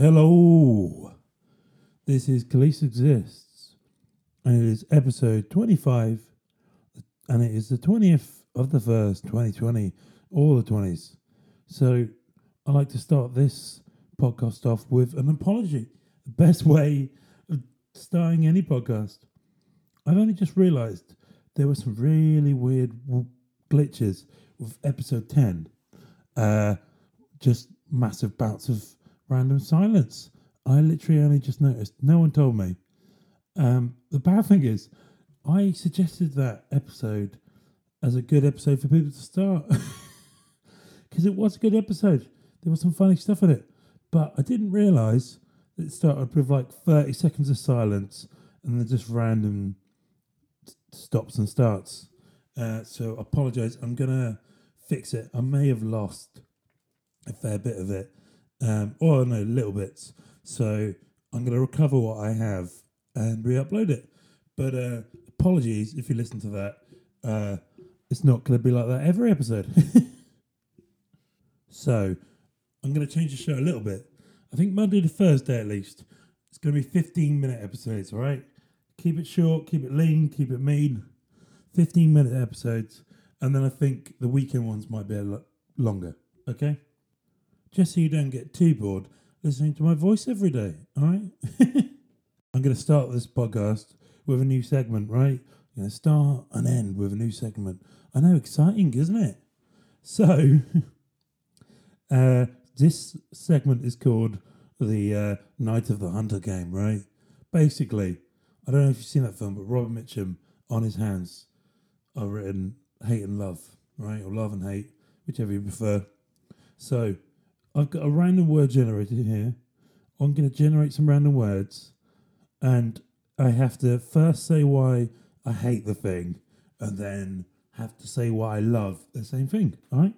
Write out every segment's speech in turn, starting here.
Hello. This is Khalees Exists, and it is episode 25, and it is the 20th of the 1st, 2020, all the 20s. So I'd like to start this podcast off with an apology. The best way of starting any podcast. I've only just realised there were some really weird glitches with episode 10. Uh, just massive bouts of random silence. I literally only just noticed. No one told me. Um, the bad thing is, I suggested that episode as a good episode for people to start because it was a good episode. There was some funny stuff in it, but I didn't realise it started with like thirty seconds of silence and then just random s- stops and starts. Uh, so apologise. I'm gonna fix it. I may have lost a fair bit of it, um, or no, little bits. So I'm going to recover what I have and re-upload it. But uh, apologies if you listen to that. Uh, it's not going to be like that every episode. so I'm going to change the show a little bit. I think Monday to Thursday at least. It's going to be 15 minute episodes, all right? Keep it short, keep it lean, keep it mean. 15 minute episodes. And then I think the weekend ones might be a lot longer, okay? Just so you don't get too bored listening to my voice every day. All right. I'm going to start this podcast with a new segment, right? I'm going to start and end with a new segment. I know, exciting, isn't it? So, uh, this segment is called the uh, Night of the Hunter game, right? Basically, I don't know if you've seen that film, but Robert Mitchum on his hands are written hate and love, right? Or love and hate, whichever you prefer. So, I've got a random word generator here. I'm going to generate some random words, and I have to first say why I hate the thing, and then have to say why I love the same thing. All right.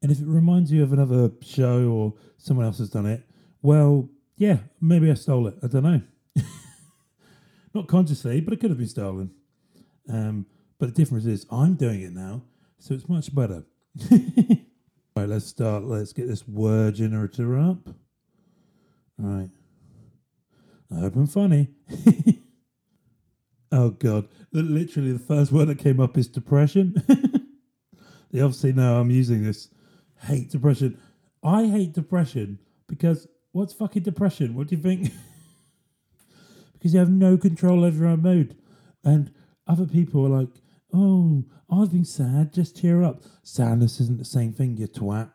And if it reminds you of another show or someone else has done it, well, yeah, maybe I stole it. I don't know. Not consciously, but it could have been stolen. Um, but the difference is I'm doing it now, so it's much better. Right, let's start. Let's get this word generator up. All right. I hope I'm funny. oh, God. Literally, the first word that came up is depression. they obviously know I'm using this. Hate depression. I hate depression because what's fucking depression? What do you think? because you have no control over your own mood. And other people are like, oh, I've been sad, just cheer up. Sadness isn't the same thing, you twat.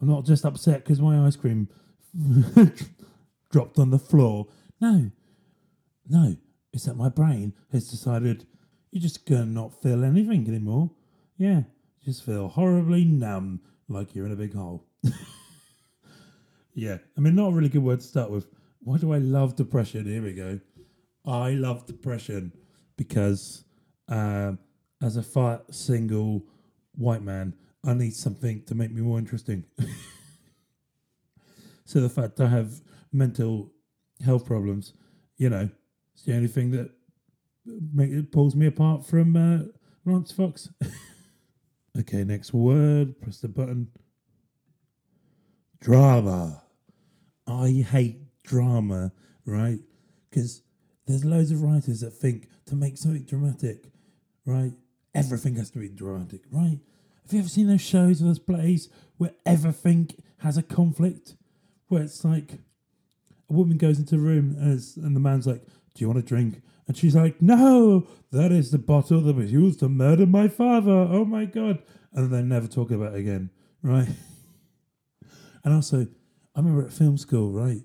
I'm not just upset because my ice cream dropped on the floor. No, no, it's that my brain has decided you're just to not feel anything anymore. Yeah, just feel horribly numb, like you're in a big hole. yeah, I mean, not a really good word to start with. Why do I love depression? Here we go. I love depression because um, as a fat single white man, I need something to make me more interesting. so the fact I have mental health problems, you know, it's the only thing that make, it pulls me apart from uh, Laurence Fox. okay, next word. Press the button. Drama. I hate drama, right? Because there's loads of writers that think to make something dramatic, right? Everything has to be dramatic, right? Have you ever seen those shows or those plays where everything has a conflict? Where it's like a woman goes into a room and, and the man's like, Do you want a drink? And she's like, No, that is the bottle that was used to murder my father. Oh my God. And they never talk about it again, right? and also, I remember at film school, right?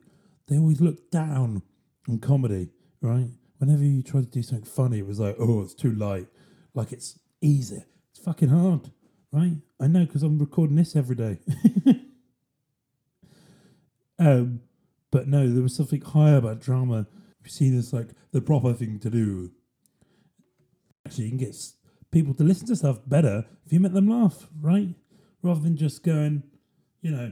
They always looked down on comedy, right? Whenever you try to do something funny, it was like, Oh, it's too light. Like it's easy. It's fucking hard, right? I know because I'm recording this every day. um, but no, there was something higher about drama. You see this like the proper thing to do. Actually, you can get people to listen to stuff better if you make them laugh, right? Rather than just going, you know,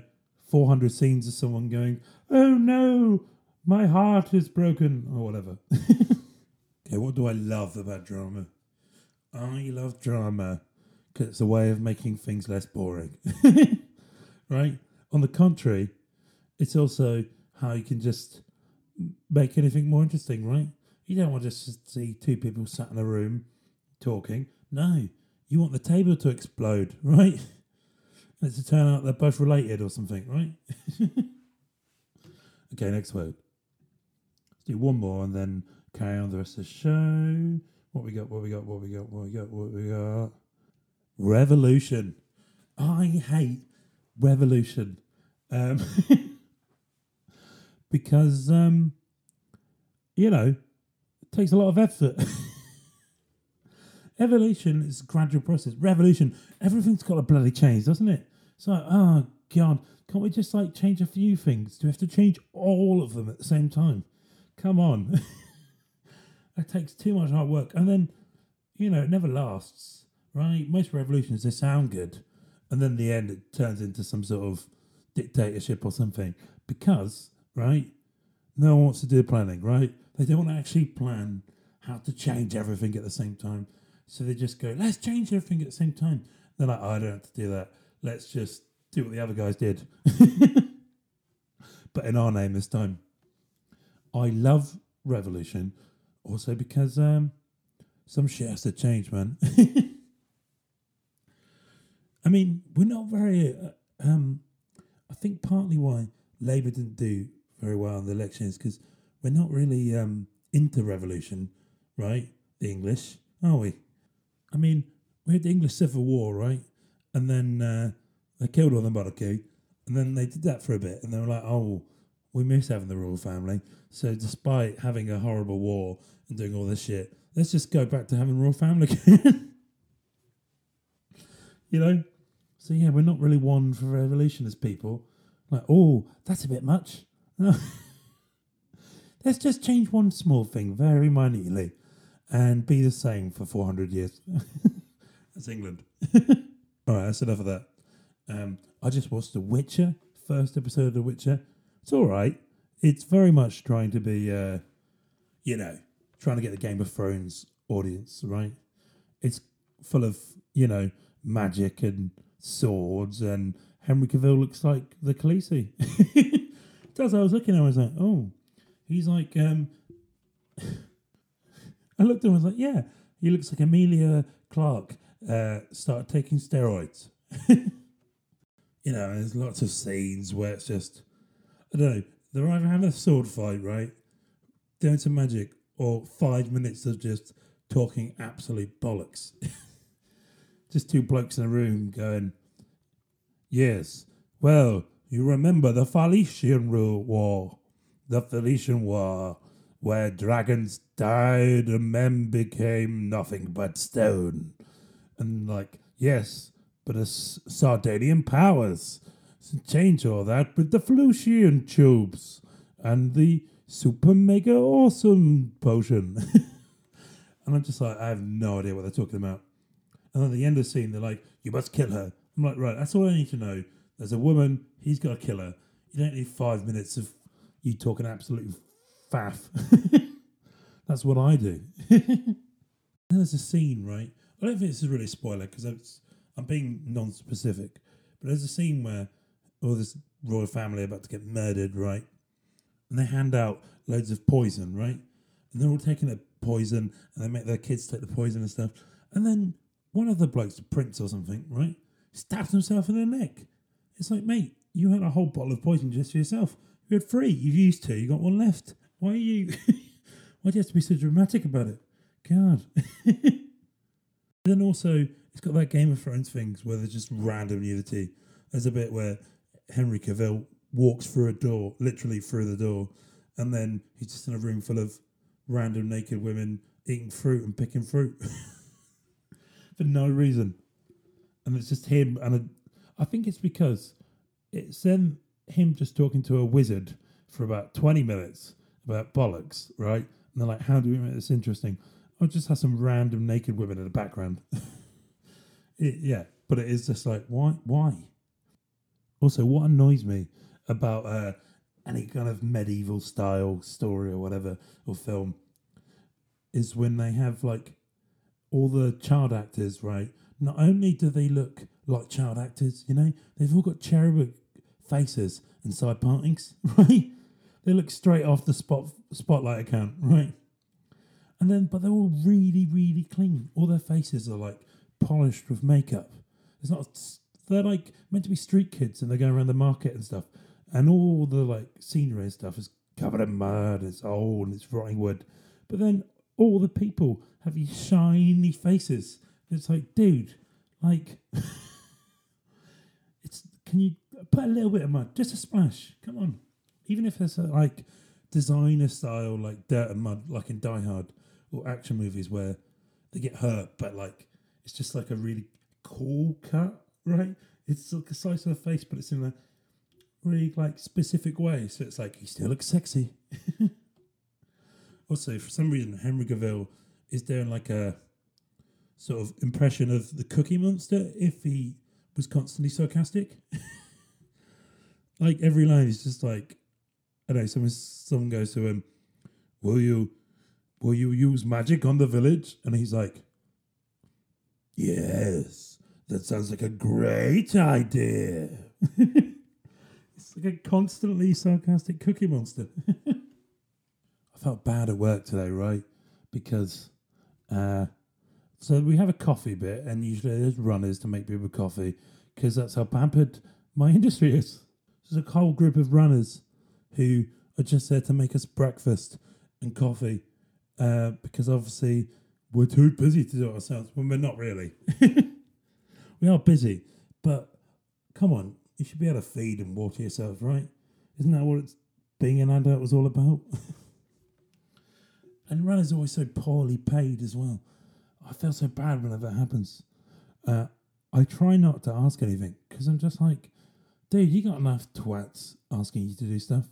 400 scenes of someone going, oh no, my heart is broken, or whatever. okay, what do I love about drama? I love drama because it's a way of making things less boring. right? On the contrary, it's also how you can just make anything more interesting, right? You don't want to just see two people sat in a room talking. No, you want the table to explode, right? And it to turn out they're both related or something, right? okay, next word. Let's do one more and then carry on the rest of the show. What we got? What we got? What we got? What we got? What we got? Revolution. I hate revolution. Um, because um, you know, it takes a lot of effort. Evolution is a gradual process. Revolution, everything's got to bloody change, doesn't it? It's like, oh god, can't we just like change a few things? Do we have to change all of them at the same time? Come on. that takes too much hard work. And then, you know, it never lasts, right? Most revolutions, they sound good. And then the end, it turns into some sort of dictatorship or something. Because, right, no one wants to do planning, right? They don't want to actually plan how to change everything at the same time. So they just go, let's change everything at the same time. They're like, oh, I don't have to do that. Let's just do what the other guys did. but in our name this time. I love Revolution also because um, some shit has to change, man. I mean, we're not very. Uh, um, I think partly why Labour didn't do very well in the elections because we're not really um, into revolution, right? The English, are we? I mean, we had the English Civil War, right? And then uh, they killed all the monarchy, and then they did that for a bit, and they were like, "Oh, we miss having the royal family." So, despite having a horrible war and doing all this shit, let's just go back to having royal family again. you know? So yeah, we're not really one for revolution as people. Like, oh, that's a bit much. let's just change one small thing very minutely and be the same for 400 years. that's England. all right, that's enough of that. Um, I just watched The Witcher, first episode of The Witcher. It's all right. It's very much trying to be, uh, you know, trying to get the Game of Thrones audience, right? It's full of, you know, magic and swords, and Henry Cavill looks like the Khaleesi. Does I was looking at him, I was like, oh, he's like, um, I looked at him, I was like, yeah, he looks like Emilia Clarke uh, started taking steroids. you know, there's lots of scenes where it's just, I don't know, they're either having a sword fight, right? Doing some magic, or five minutes of just talking absolute bollocks. just two blokes in a room going, Yes, well, you remember the Phalician War, the Phalician War, where dragons died and men became nothing but stone. And like, yes, but as Sardinian powers change all that with the Phalician tubes and the super mega awesome potion. and I'm just like, I have no idea what they're talking about. And at the end of the scene, they're like, you must kill her. I'm like, right, that's all I need to know. There's a woman, he's got to kill her. You don't need five minutes of you talking absolute faff. that's what I do. and there's a scene, right? I don't think this is really a spoiler because I'm being non specific, but there's a scene where all this royal family about to get murdered, right? and they hand out loads of poison, right? And they're all taking the poison and they make their kids take the poison and stuff. And then one of the blokes, the prince or something, right, stabs himself in the neck. It's like, mate, you had a whole bottle of poison just for yourself. You had three. You've used two. You got one left. Why are you? why do you have to be so dramatic about it? God. then also, it's got that Game of Thrones things where there's just random nudity. There's a bit where Henry Cavill walks through a door, literally through the door, and then he's just in a room full of random naked women eating fruit and picking fruit for no reason. And it's just him, and a, I think it's because it's then him just talking to a wizard for about 20 minutes about bollocks, right? And they're like, how do we make this interesting? I'll just have some random naked women in the background. it, yeah, but it is just like, why? Why? Also, what annoys me about uh, any kind of medieval style story or whatever or film is when they have like all the child actors, right? Not only do they look like child actors, you know, they've all got cherubic faces and side partings, right? They look straight off the spot spotlight account, right? And then, but they're all really, really clean. All their faces are like polished with makeup. It's not. They're like meant to be street kids, and they're going around the market and stuff. And all the like scenery and stuff is covered in mud. It's old and it's rotting wood. But then all the people have these shiny faces. It's like, dude, like, it's can you put a little bit of mud, just a splash? Come on, even if it's a, like designer style, like dirt and mud, like in Die Hard or action movies where they get hurt, but like it's just like a really cool cut, right? It's like a size of a face, but it's in a really like specific way. So it's like he still looks sexy. also, for some reason, Henry Cavill is doing like a sort of impression of the Cookie Monster if he was constantly sarcastic. like every line is just like, I know. Someone someone goes to him, "Will you, will you use magic on the village?" And he's like, "Yes, that sounds like a great idea." it's like a constantly sarcastic Cookie Monster. I felt bad at work today, right? Because uh, so we have a coffee bit, and usually there's runners to make people coffee because that's how pampered my industry is. There's a whole group of runners who are just there to make us breakfast and coffee uh, because obviously we're too busy to do it ourselves when we're not really. We are busy, but come on, you should be able to feed and water yourself, right? Isn't that what being an adult was all about? and runners are always so poorly paid as well. I feel so bad whenever that happens. Uh, I try not to ask anything because I'm just like, dude, you got enough twats asking you to do stuff.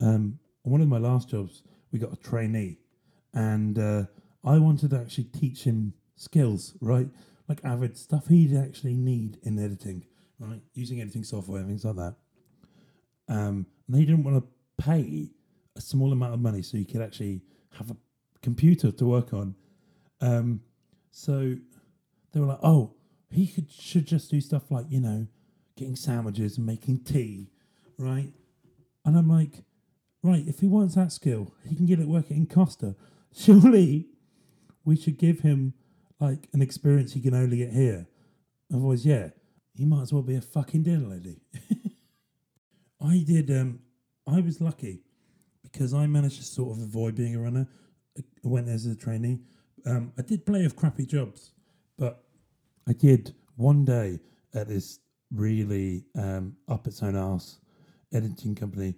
Um, one of my last jobs, we got a trainee, and uh, I wanted to actually teach him skills, right? Like average stuff he'd actually need in editing, right? Using editing software and things like that. Um, and they didn't want to pay a small amount of money so you could actually have a computer to work on um, so they were like, oh, he could should just do stuff like you know, getting sandwiches and making tea, right? And I'm like, right, if he wants that skill, he can get it working in Costa. Surely, we should give him like an experience he can only get here. Otherwise, yeah, he might as well be a fucking dinner lady. I did. Um, I was lucky because I managed to sort of avoid being a runner. I went as a trainee, um, I did play of crappy jobs, but I did one day at this really um, up its own ass editing company.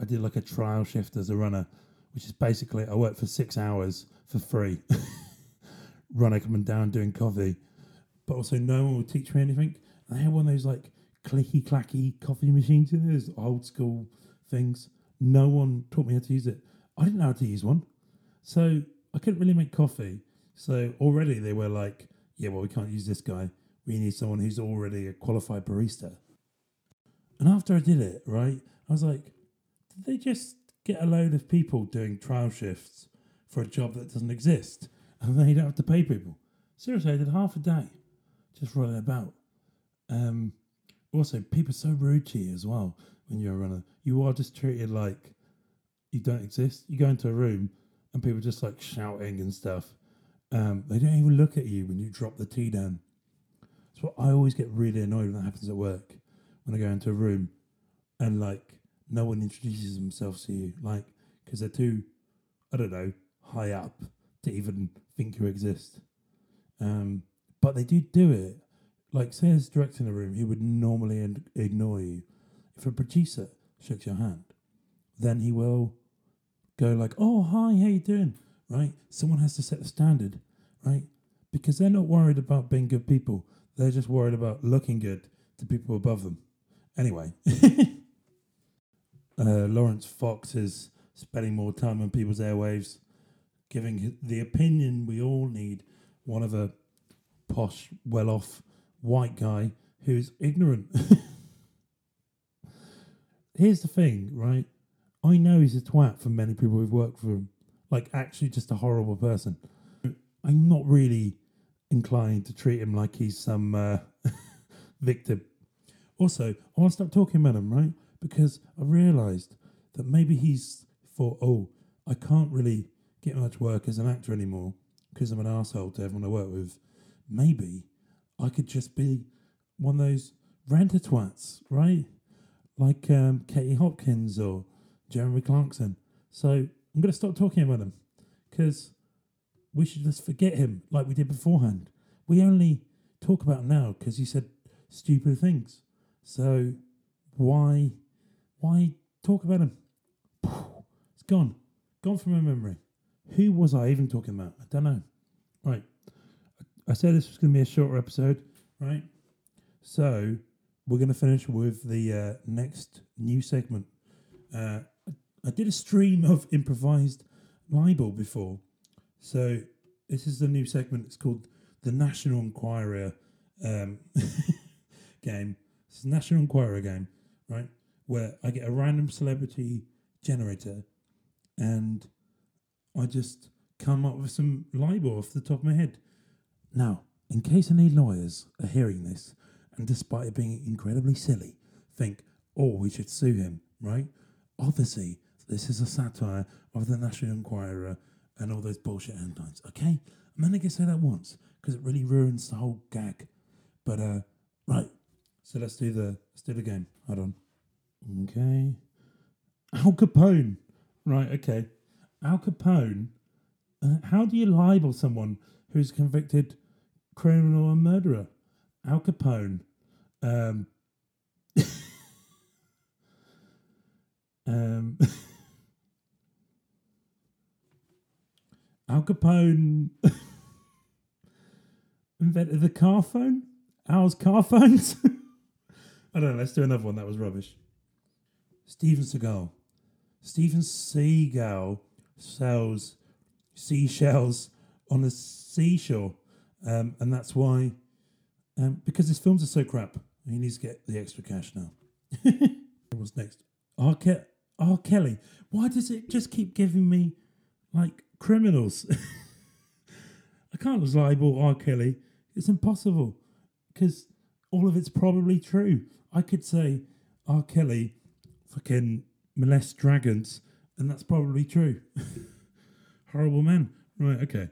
I did like a trial shift as a runner, which is basically I worked for six hours for free, runner coming down doing coffee, but also no one would teach me anything. And I had one of those like clicky clacky coffee machines in those old school things. No one taught me how to use it. I didn't know how to use one. So I couldn't really make coffee. So already they were like, yeah, well, we can't use this guy. We need someone who's already a qualified barista. And after I did it, right, I was like, did they just get a load of people doing trial shifts for a job that doesn't exist? And they don't have to pay people. Seriously, I did half a day just running about. Um, also, people are so rude to you as well when you're a runner. You are just treated like you don't exist. You go into a room and people just like shouting and stuff. Um, they don't even look at you when you drop the tea down. So I always get really annoyed when that happens at work. When I go into a room and like no one introduces themselves to you, like because they're too, I don't know, high up to even think you exist. Um, but they do do it. Like, say there's a director in a room, he would normally ignore you. If a producer shakes your hand, then he will go like, "Oh, hi, how you doing?" Right? Someone has to set the standard, right? Because they're not worried about being good people. They're just worried about looking good to people above them. Anyway, uh, Laurence Fox is spending more time on people's airwaves, giving the opinion we all need. One of a posh, well-off white guy who's ignorant. Here's the thing, right? I know he's a twat for many people who've worked for him. Like, actually, just a horrible person. I'm not really inclined to treat him like he's some uh, victim. Also, I want to stop talking about him, right? Because I realised that maybe he's thought, oh, I can't really get much work as an actor anymore because I'm an asshole to everyone I work with. Maybe I could just be one of those renter twats, right? Like um, Katie Hopkins or Jeremy Clarkson. So I'm going to stop talking about him because we should just forget him like we did beforehand. We only talk about him now because he said stupid things. So why, why talk about him? It's gone, gone from my memory. Who was I even talking about? I don't know. Right. I said this was going to be a shorter episode, right? So we're going to finish with the uh, next new segment. Uh, I did a stream of improvised libel before, so this is the new segment. It's called the National Enquirer um, game. It's a National Enquirer game, right? Where I get a random celebrity generator, and I just come up with some libel off the top of my head. Now, in case any lawyers are hearing this, and despite it being incredibly silly, think, oh, we should sue him, right? Obviously, this is a satire of the National Enquirer and all those bullshit headlines, okay? I'm only going to say that once because it really ruins the whole gag. But, uh, right. So let's do the, let's do the game. Hold on. Okay. Al Capone. Right, okay. Al Capone. Uh, how do you libel someone who's convicted criminal and murderer? Al Capone. Um, um, Al Capone invented the car phone. Al's car phones. I don't know. Let's do another one. That was rubbish. Steven Seagal. Steven Seagal sells seashells on the seashore, um, and that's why um, because his films are so crap, he needs to get the extra cash now. What's next? R. Ke- R. Kelly. Why does it just keep giving me like criminals? I can't libel R. Kelly. It's impossible because all of it's probably true. I could say R. Kelly fucking molest dragons, and that's probably true. Horrible man. Right, okay.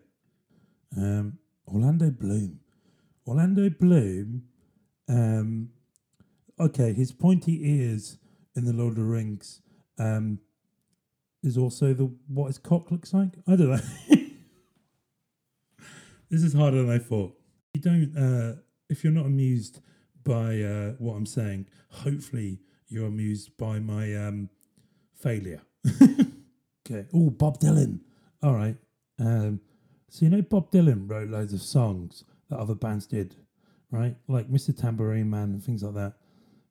Um, Orlando Bloom. Orlando Bloom, um, okay, his pointy ears in the Lord of the Rings um, is also the what his cock looks like. I don't know. this is harder than I thought. You don't, uh, if you're not amused by uh, what I'm saying, hopefully you're amused by my um, failure. okay. Oh, Bob Dylan. All right. Um, so you know Bob Dylan wrote loads of songs that other bands did, right? Like Mr. Tambourine Man and things like that.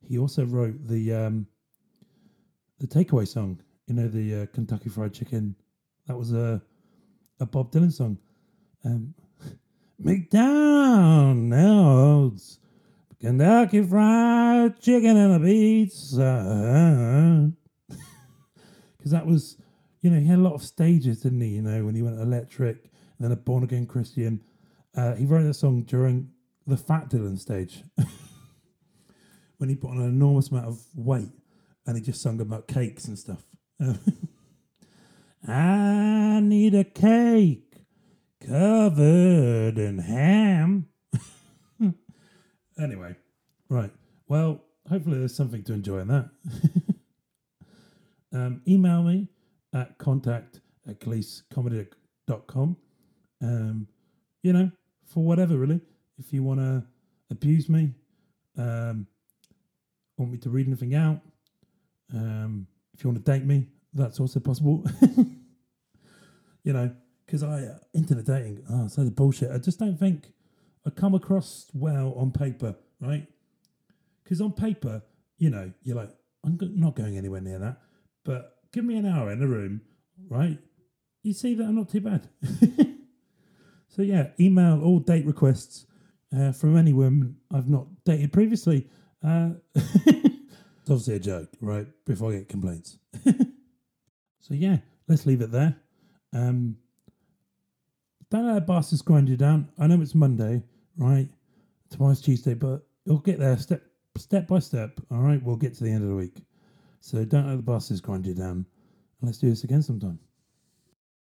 He also wrote the um, the takeaway song, you know, the uh, Kentucky Fried Chicken. That was a a Bob Dylan song. Um, McDonald's, Kentucky Fried Chicken and a pizza. Because that was, you know, he had a lot of stages, didn't he? You know, when he went electric, and then a born again Christian, uh, he wrote that song during the Fat Dylan stage when he put on an enormous amount of weight and he just sung about cakes and stuff. I need a cake covered in ham. anyway, right. Well, hopefully there's something to enjoy in that. Um, email me at contact at com. Um, you know, for whatever really. If you want to abuse me, um, want me to read anything out, um, if you want to date me, that's also possible. you know, because I uh, internet dating, oh, so the bullshit. I just don't think I come across well on paper, right? Because on paper, you know, you're like, I'm not going anywhere near that. But give me an hour in a room, right? You see that I'm not too bad. So yeah, email all date requests uh, from any woman I've not dated previously. Uh, it's obviously a joke, right? Before I get complaints. so yeah, let's leave it there. Um, don't let that bastard grind you down. I know it's Monday, right? Tomorrow's Tuesday, but you'll get there step step by step. All right, we'll get to the end of the week. So don't let the buses grind you down. And um, let's do this again sometime.